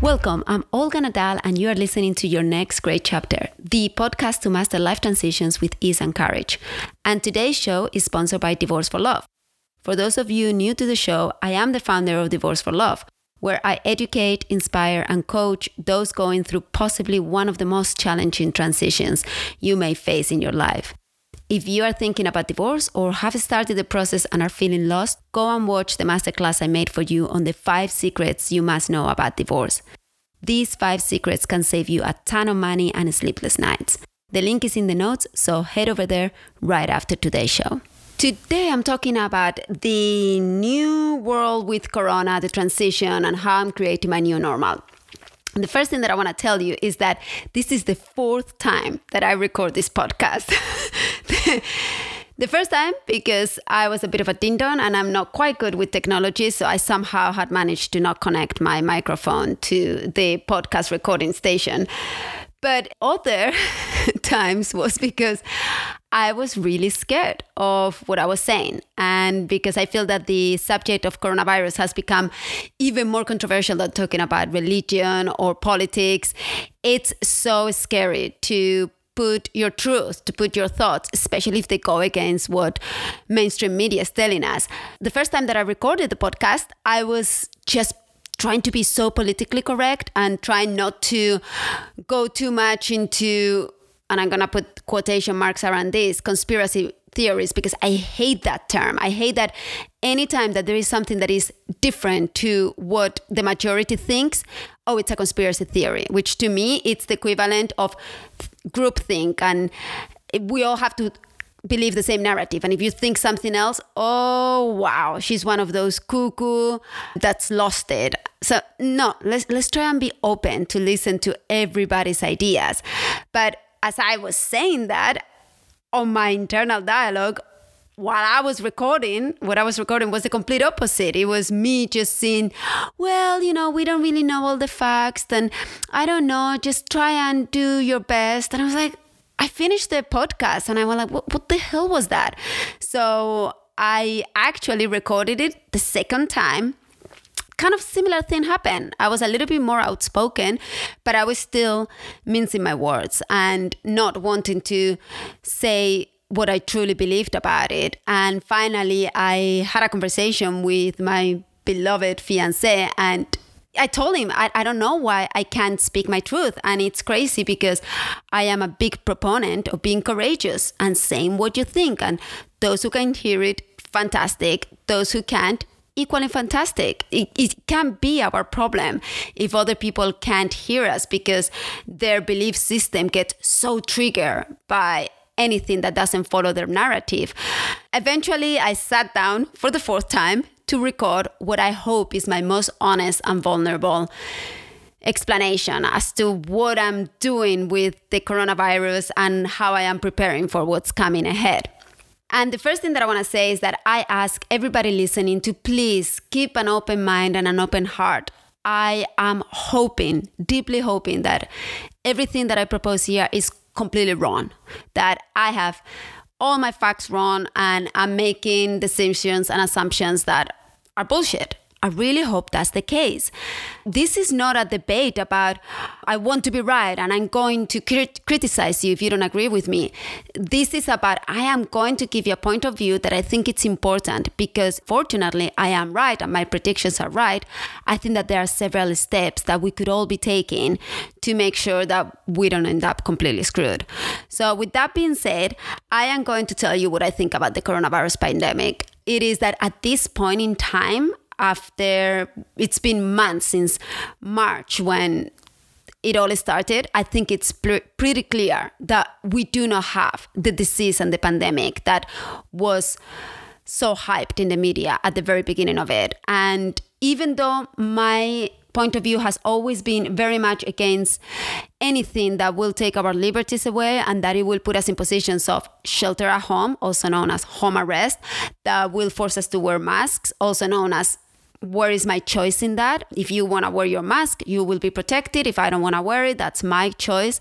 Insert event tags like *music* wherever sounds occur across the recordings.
Welcome, I'm Olga Nadal, and you are listening to Your Next Great Chapter, the podcast to master life transitions with ease and courage. And today's show is sponsored by Divorce for Love. For those of you new to the show, I am the founder of Divorce for Love, where I educate, inspire, and coach those going through possibly one of the most challenging transitions you may face in your life. If you are thinking about divorce or have started the process and are feeling lost, go and watch the masterclass I made for you on the five secrets you must know about divorce. These five secrets can save you a ton of money and sleepless nights. The link is in the notes, so head over there right after today's show. Today, I'm talking about the new world with Corona, the transition, and how I'm creating my new normal. The first thing that I want to tell you is that this is the fourth time that I record this podcast. *laughs* the first time because I was a bit of a ding dong and I'm not quite good with technology. So I somehow had managed to not connect my microphone to the podcast recording station. But other *laughs* times was because I was really scared of what I was saying. And because I feel that the subject of coronavirus has become even more controversial than talking about religion or politics, it's so scary to put your truth, to put your thoughts, especially if they go against what mainstream media is telling us. The first time that I recorded the podcast, I was just trying to be so politically correct and trying not to go too much into and I'm going to put quotation marks around this conspiracy theories because I hate that term. I hate that anytime that there is something that is different to what the majority thinks, oh, it's a conspiracy theory, which to me it's the equivalent of groupthink and we all have to believe the same narrative. And if you think something else, oh wow, she's one of those cuckoo that's lost it. So no, let's let's try and be open to listen to everybody's ideas. But as I was saying that on my internal dialogue, while I was recording, what I was recording was the complete opposite. It was me just saying, well, you know, we don't really know all the facts, and I don't know, just try and do your best. And I was like, I finished the podcast and I was like, what, what the hell was that? So I actually recorded it the second time kind of similar thing happened. I was a little bit more outspoken, but I was still mincing my words and not wanting to say what I truly believed about it. And finally, I had a conversation with my beloved fiance and I told him, I, I don't know why I can't speak my truth. And it's crazy because I am a big proponent of being courageous and saying what you think. And those who can hear it, fantastic. Those who can't, equally fantastic. It, it can be our problem if other people can't hear us because their belief system gets so triggered by anything that doesn't follow their narrative. Eventually, I sat down for the fourth time to record what I hope is my most honest and vulnerable explanation as to what I'm doing with the coronavirus and how I am preparing for what's coming ahead. And the first thing that I want to say is that I ask everybody listening to please keep an open mind and an open heart. I am hoping, deeply hoping, that everything that I propose here is completely wrong, that I have all my facts wrong and I'm making decisions and assumptions that are bullshit. I really hope that's the case. This is not a debate about, I want to be right and I'm going to crit- criticize you if you don't agree with me. This is about, I am going to give you a point of view that I think it's important because fortunately I am right and my predictions are right. I think that there are several steps that we could all be taking to make sure that we don't end up completely screwed. So, with that being said, I am going to tell you what I think about the coronavirus pandemic. It is that at this point in time, after it's been months since March when it all started, I think it's pr- pretty clear that we do not have the disease and the pandemic that was so hyped in the media at the very beginning of it. And even though my point of view has always been very much against anything that will take our liberties away and that it will put us in positions of shelter at home, also known as home arrest, that will force us to wear masks, also known as where is my choice in that? If you want to wear your mask, you will be protected. If I don't want to wear it, that's my choice.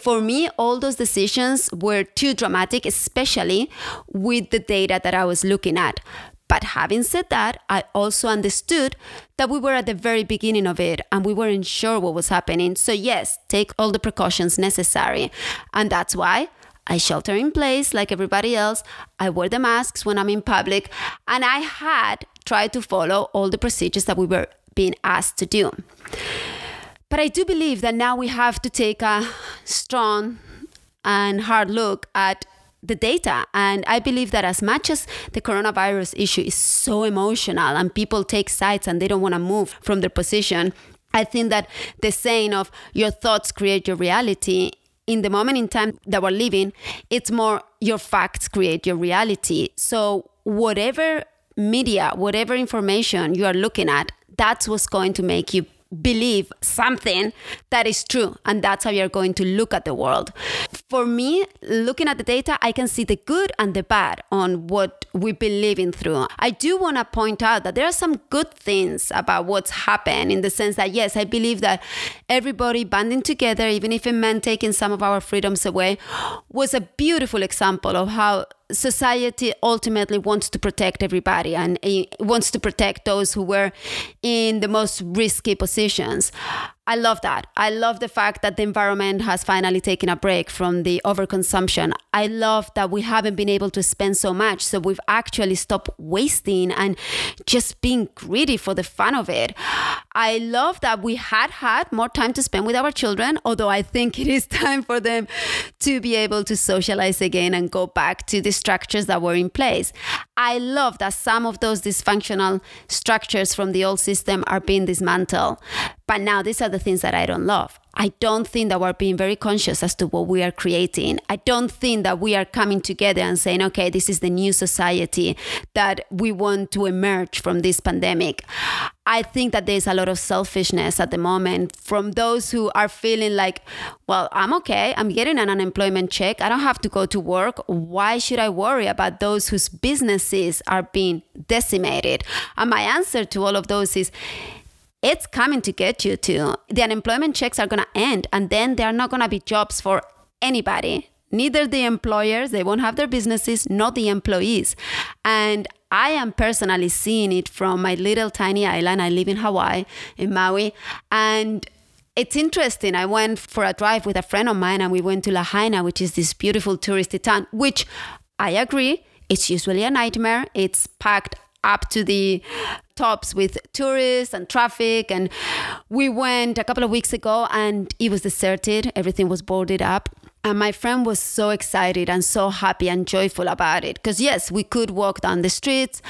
For me, all those decisions were too dramatic, especially with the data that I was looking at. But having said that, I also understood that we were at the very beginning of it and we weren't sure what was happening. So, yes, take all the precautions necessary. And that's why I shelter in place like everybody else. I wear the masks when I'm in public. And I had tried to follow all the procedures that we were being asked to do. But I do believe that now we have to take a strong and hard look at the data. And I believe that as much as the coronavirus issue is so emotional and people take sides and they don't want to move from their position, I think that the saying of your thoughts create your reality in the moment in time that we're living, it's more your facts create your reality. So, whatever media, whatever information you are looking at, that's what's going to make you believe something that is true and that's how you're going to look at the world. For me looking at the data i can see the good and the bad on what we've been living through. I do want to point out that there are some good things about what's happened in the sense that yes i believe that everybody banding together even if it meant taking some of our freedoms away was a beautiful example of how society ultimately wants to protect everybody and eh, wants to protect those who were in the most risky positions. I love that. I love the fact that the environment has finally taken a break from the overconsumption. I love that we haven't been able to spend so much. So we've actually stopped wasting and just being greedy for the fun of it. I love that we had had more time to spend with our children, although I think it is *laughs* time for them to be able to socialize again and go back to the structures that were in place. I love that some of those dysfunctional structures from the old system are being dismantled. But now these are the things that I don't love. I don't think that we're being very conscious as to what we are creating. I don't think that we are coming together and saying, okay, this is the new society that we want to emerge from this pandemic. I think that there's a lot of selfishness at the moment from those who are feeling like, well, I'm okay. I'm getting an unemployment check. I don't have to go to work. Why should I worry about those whose businesses are being decimated? And my answer to all of those is, it's coming to get you too. The unemployment checks are going to end, and then there are not going to be jobs for anybody. Neither the employers, they won't have their businesses, nor the employees. And I am personally seeing it from my little tiny island. I live in Hawaii, in Maui. And it's interesting. I went for a drive with a friend of mine and we went to Lahaina, which is this beautiful touristy town, which I agree, it's usually a nightmare. It's packed up to the tops with tourists and traffic. And we went a couple of weeks ago and it was deserted, everything was boarded up. And my friend was so excited and so happy and joyful about it. Because, yes, we could walk down the streets.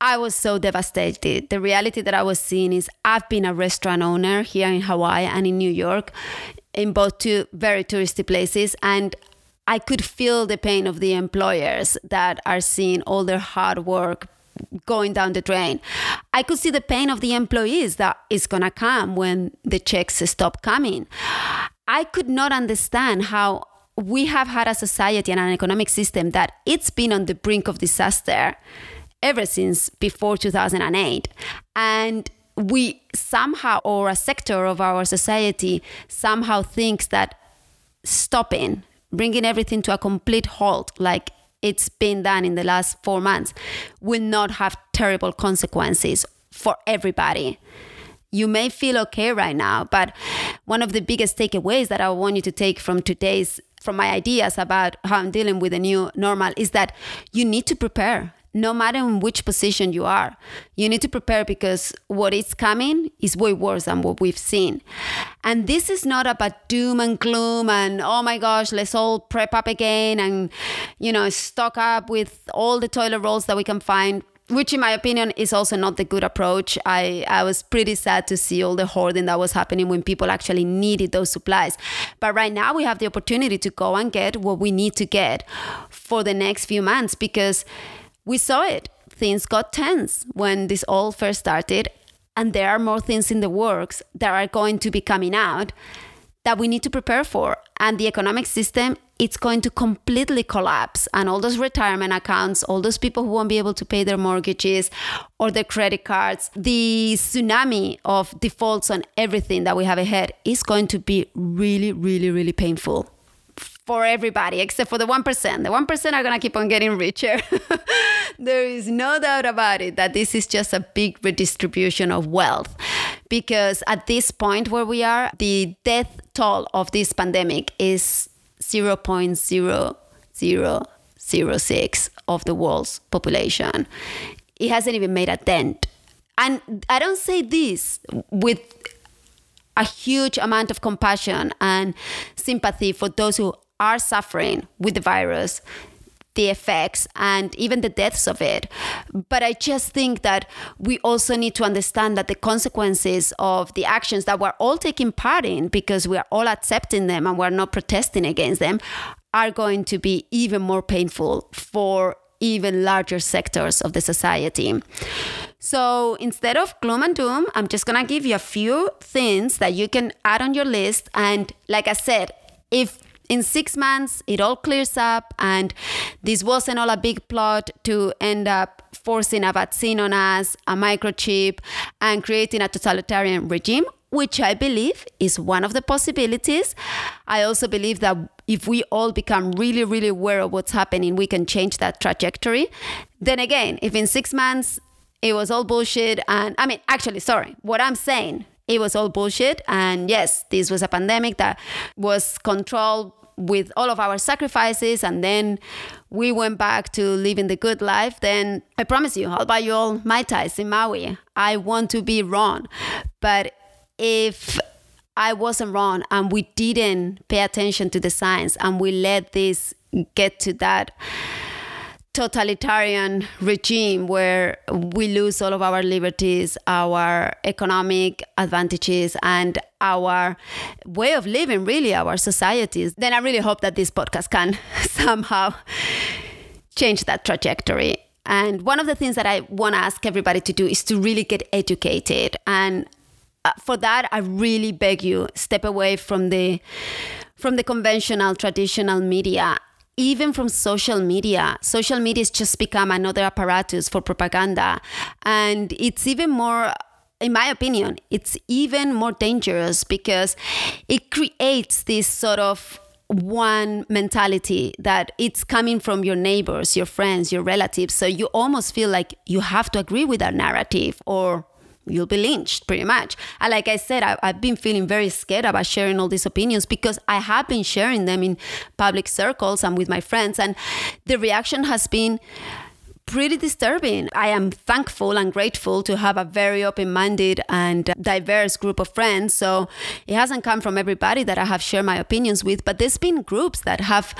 I was so devastated. The reality that I was seeing is I've been a restaurant owner here in Hawaii and in New York, in both two very touristy places. And I could feel the pain of the employers that are seeing all their hard work going down the drain. I could see the pain of the employees that is going to come when the checks stop coming. I could not understand how we have had a society and an economic system that it's been on the brink of disaster ever since before 2008. And we somehow, or a sector of our society, somehow thinks that stopping, bringing everything to a complete halt, like it's been done in the last four months will not have terrible consequences for everybody. You may feel okay right now, but one of the biggest takeaways that I want you to take from today's from my ideas about how I'm dealing with the new normal is that you need to prepare no matter in which position you are. You need to prepare because what is coming is way worse than what we've seen. And this is not about doom and gloom and oh my gosh, let's all prep up again and you know, stock up with all the toilet rolls that we can find. Which, in my opinion, is also not the good approach. I, I was pretty sad to see all the hoarding that was happening when people actually needed those supplies. But right now, we have the opportunity to go and get what we need to get for the next few months because we saw it. Things got tense when this all first started. and there are more things in the works that are going to be coming out that we need to prepare for. And the economic system, it's going to completely collapse. And all those retirement accounts, all those people who won't be able to pay their mortgages or their credit cards, the tsunami of defaults on everything that we have ahead is going to be really, really, really painful for everybody except for the 1%. The 1% are going to keep on getting richer. *laughs* there is no doubt about it that this is just a big redistribution of wealth because at this point where we are, the death toll of this pandemic is 0.0006 of the world's population. It hasn't even made a dent. And I don't say this with a huge amount of compassion and sympathy for those who are suffering with the virus the effects and even the deaths of it. But I just think that we also need to understand that the consequences of the actions that we're all taking part in, because we are all accepting them and we're not protesting against them, are going to be even more painful for even larger sectors of the society. So instead of gloom and doom, I'm just gonna give you a few things that you can add on your list. And like I said, if in six months it all clears up and this wasn't all a big plot to end up forcing a vaccine on us a microchip and creating a totalitarian regime which i believe is one of the possibilities i also believe that if we all become really really aware of what's happening we can change that trajectory then again if in six months it was all bullshit and i mean actually sorry what i'm saying it was all bullshit. And yes, this was a pandemic that was controlled with all of our sacrifices and then we went back to living the good life, then I promise you, I'll buy you all Mai Tais in Maui. I want to be wrong. But if I wasn't wrong and we didn't pay attention to the signs and we let this get to that totalitarian regime where we lose all of our liberties, our economic advantages, and our way of living, really, our societies, then I really hope that this podcast can *laughs* somehow change that trajectory. And one of the things that I want to ask everybody to do is to really get educated. And uh, for that, I really beg you step away from the from the conventional traditional media even from social media. Social media has just become another apparatus for propaganda. And it's even more in my opinion, it's even more dangerous because it creates this sort of one mentality that it's coming from your neighbors, your friends, your relatives. So you almost feel like you have to agree with that narrative or you'll be lynched pretty much. And like I said, I, have been feeling very scared about sharing all these opinions because I have been sharing them in public circles and with my friends, and the reaction has been pretty disturbing. I am thankful and grateful to have a very open minded and diverse group of friends. So it hasn't come from everybody that I have shared my opinions with, but there's been groups that have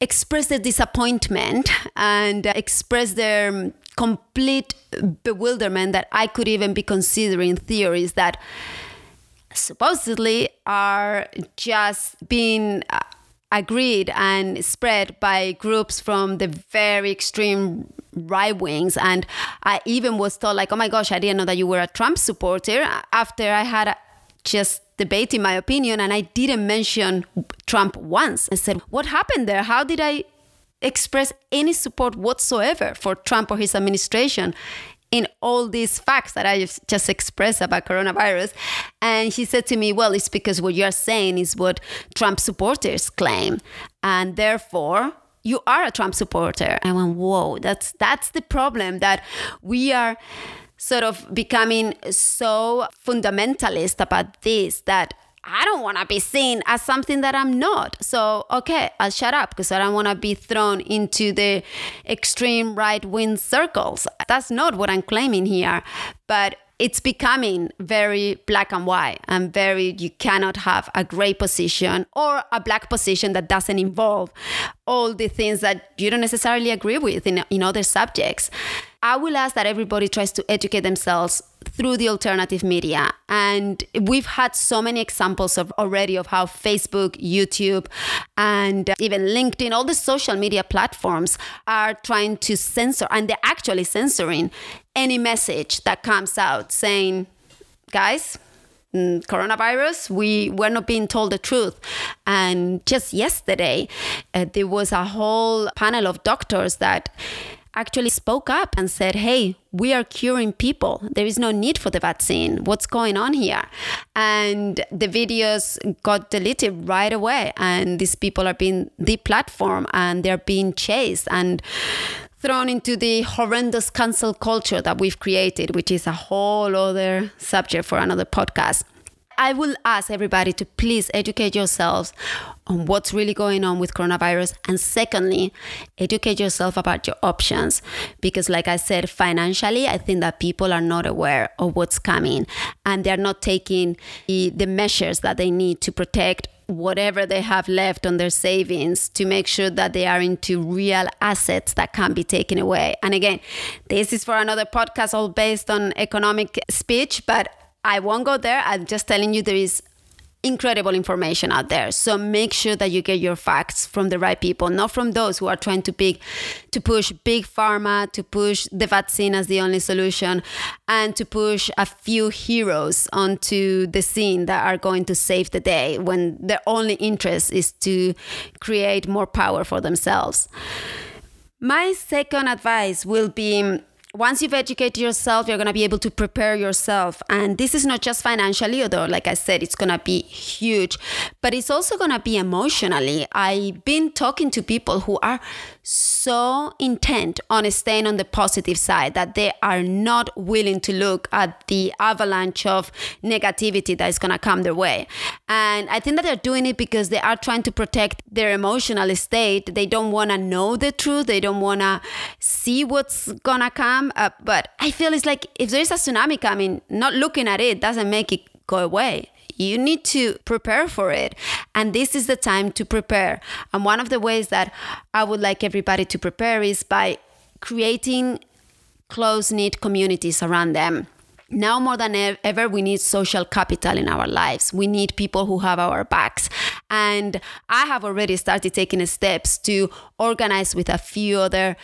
expressed their disappointment and expressed their complete bewilderment that I could even be considering theories that supposedly are just being uh, agreed and spread by groups from the very extreme right wings. And i even was told like oh my gosh i didn't know that you were a trump supporter after i had a, just debating my opinion and i didn't mention trump once. I said what happened there? How did i express any support whatsoever for Trump or his administration in all these facts that I just expressed about coronavirus. And he said to me, Well, it's because what you're saying is what Trump supporters claim. And therefore, you are a Trump supporter. I went, Whoa, that's that's the problem that we are sort of becoming so fundamentalist about this that I don't want to be seen as something that I'm not. So, okay, I'll shut up because I don't want to be thrown into the extreme right wing circles. That's not what I'm claiming here. But it's becoming very black and white and very you cannot have a gray position or a black position that doesn't involve all the things that you don't necessarily agree with in, in other subjects I will ask that everybody tries to educate themselves through the alternative media. And we've had so many examples of already of how Facebook, YouTube, and even LinkedIn, all the social media platforms are trying to censor, and they're actually censoring any message that comes out saying, guys, mm, coronavirus we were not being told the truth and just yesterday uh, there was a whole panel of doctors that actually spoke up and said, Hey, we are curing people. There is no need for the vaccine. What's going on here? And the videos got deleted right away. And these people are being deplatformed and they're being chased and thrown into the horrendous cancel culture that we've created, which is a whole other subject for another podcast. I will ask everybody to please educate yourselves on what's really going on with coronavirus. And secondly, educate yourself about your options. Because, like I said, financially, I think that people are not aware of what's coming and they're not taking the, the measures that they need to protect whatever they have left on their savings to make sure that they are into real assets that can be taken away. And again, this is for another podcast all based on economic speech, but I won't go there. I'm just telling you there is incredible information out there. So make sure that you get your facts from the right people, not from those who are trying to to push big pharma, to push the vaccine as the only solution, and to push a few heroes onto the scene that are going to save the day when their only interest is to create more power for themselves. My second advice will be once you've educated yourself, you're going to be able to prepare yourself. And this is not just financially, although, like I said, it's going to be huge, but it's also going to be emotionally. I've been talking to people who are so intent on staying on the positive side that they are not willing to look at the avalanche of negativity that is going to come their way. And I think that they're doing it because they are trying to protect their emotional state. They don't want to know the truth, they don't want to see what's going to come. Uh, but I feel it's like if there is a tsunami coming, not looking at it doesn't make it go away you need to prepare for it. And this is the time to prepare. And one of the ways that I would like everybody to prepare is by creating close knit communities around them. Now more than ever, we need social capital in our lives. We need people who have our backs. And I have already started taking steps to organize with a few other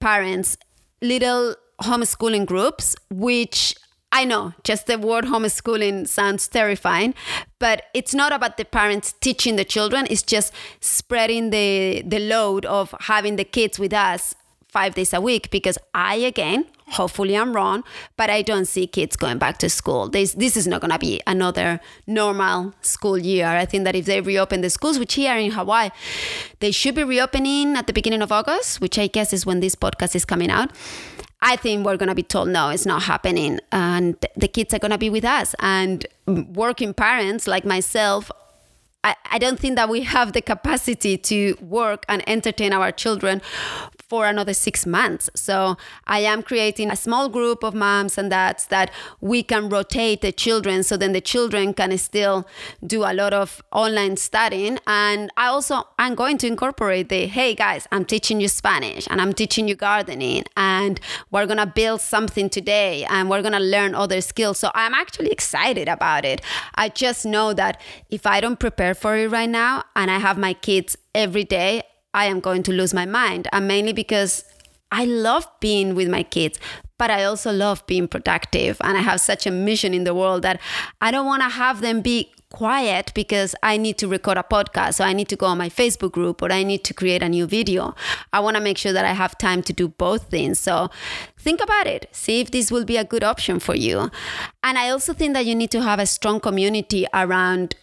parents little homeschooling groups, which I know, just the word homeschooling sounds terrifying, but it's not about the parents teaching the children, it's just spreading the, the load of having the kids with us five days a week because I, again, hopefully I'm wrong, but I don't see kids going back to school. This, this is not going to be another normal school year. I think that if they reopen the schools, which here in Hawaii, they should be reopening at the beginning of August, which I guess is when this podcast is coming out. I think we're going to be told, no, it's not happening. And the kids are going to be with us. And working parents like myself, I, I don't think that we have the capacity to work and entertain our children for another six months. So I am creating a small group of moms and dads that we can rotate the children so then the children can still do a lot of online studying. And I also I'm going to incorporate the hey guys, I'm teaching you Spanish and I'm teaching you gardening and we're gonna build something today and we're gonna learn other skills. So I'm actually excited about it. I just know that if I don't prepare for it right now and I have my kids every day, I am going to lose my mind. And mainly because I love being with my kids, but I also love being productive. And I have such a mission in the world that I don't want to have them be quiet because I need to record a podcast. So I need to go on my Facebook group or I need to create a new video. I want to make sure that I have time to do both things. So think about it. See if this will be a good option for you. And I also think that you need to have a strong community around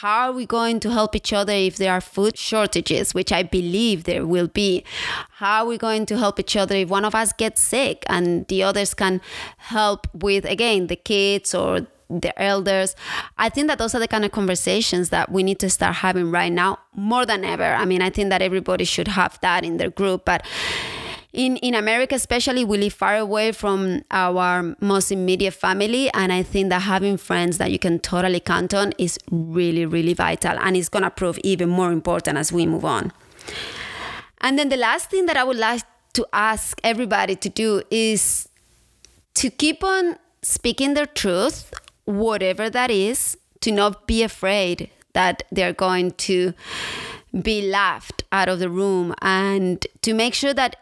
how are we going to help each other if there are food shortages, which I believe there will be? How are we going to help each other if one of us gets sick and the others can help with, again, the kids or the elders. I think that those are the kind of conversations that we need to start having right now more than ever. I mean, I think that everybody should have that in their group, but in in America especially we live far away from our most immediate family and I think that having friends that you can totally count on is really really vital and it's going to prove even more important as we move on. And then the last thing that I would like to ask everybody to do is to keep on speaking their truth, whatever that is, to not be afraid that they're going to be laughed out of the room and to make sure that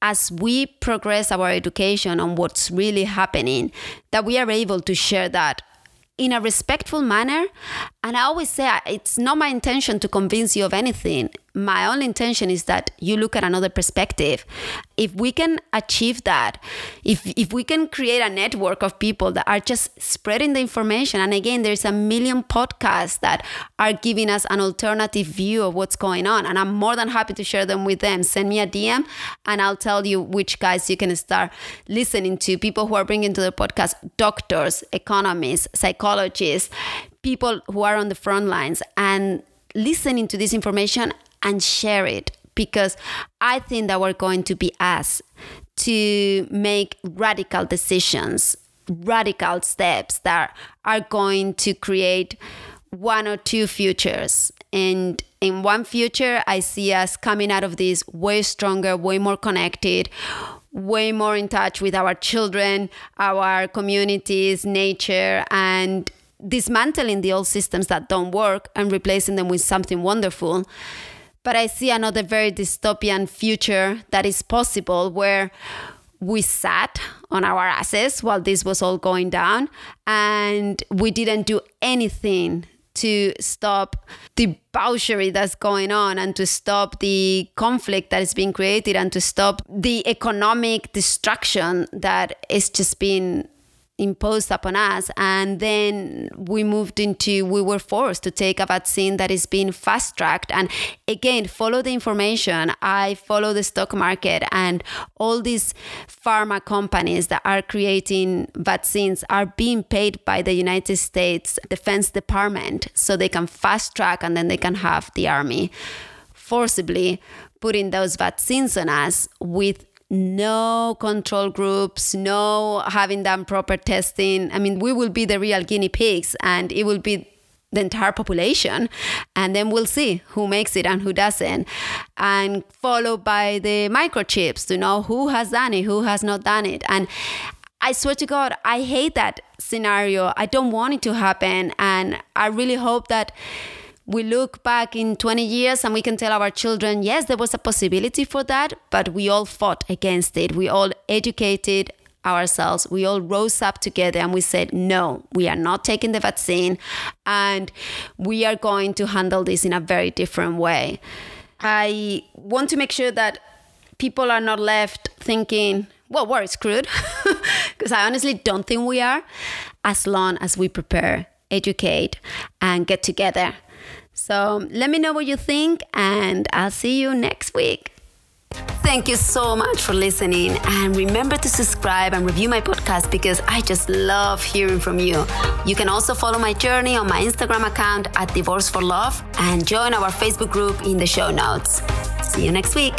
as we progress our education on what's really happening that we are able to share that in a respectful manner. And I always say it's not my intention to convince you of anything. My only intention is that you look at another perspective. If we can achieve that, if, if we can create a network of people that are just spreading the information, and again, there's a million podcasts that are giving us an alternative view of what's going on, and I'm more than happy to share them with them. Send me a DM, and I'll tell you which guys you can start listening to. People who are bringing to the podcast doctors, economists, psychologists, people who are on the front lines, and listening to this information and share it because I think that we're going to be asked to make radical decisions, radical steps that are going to create one or two futures. And in one future, I see us coming out of this way stronger, way more connected, way more in touch with our children, our communities, nature, and dismantling the old systems that don't work and replacing them with something wonderful. But I see another very dystopian future that is possible where we sat on our asses while this was all going down and we didn't do anything to stop the debauchery that's going on and to stop the conflict that is being created and to stop the economic destruction that is just being imposed upon us and then we moved into we were forced to take a vaccine that is being fast tracked and again follow the information. I follow the stock market and all these pharma companies that are creating vaccines are being paid by the united states defense department so they can fast track and then they can have the army forcibly putting those vaccines on us with no control groups, no having done proper testing. I mean, we will be the real guinea pigs and it will be the entire population and then we'll see who makes it and who doesn't. And followed by the microchips to know who has done it who has not done it. And i swear to god i hate that scenario. I don't want it to happen and i really hope that we look back in 20 years and we can tell our children, yes, there was a possibility for that, but we all fought against it. We all educated ourselves. We all rose up together and we said, no, we are not taking the vaccine and we are going to handle this in a very different way. I want to make sure that people are not left thinking, well, we're screwed, *laughs* because I honestly don't think we are, as long as we prepare, educate, and get together so let me know what you think, and I'll see you next week. Thank you so much for listening. And remember to subscribe and review my podcast because I just love hearing from you. You can also follow my journey on my Instagram account at Divorce for Love and join our Facebook group in the show notes. See you next week.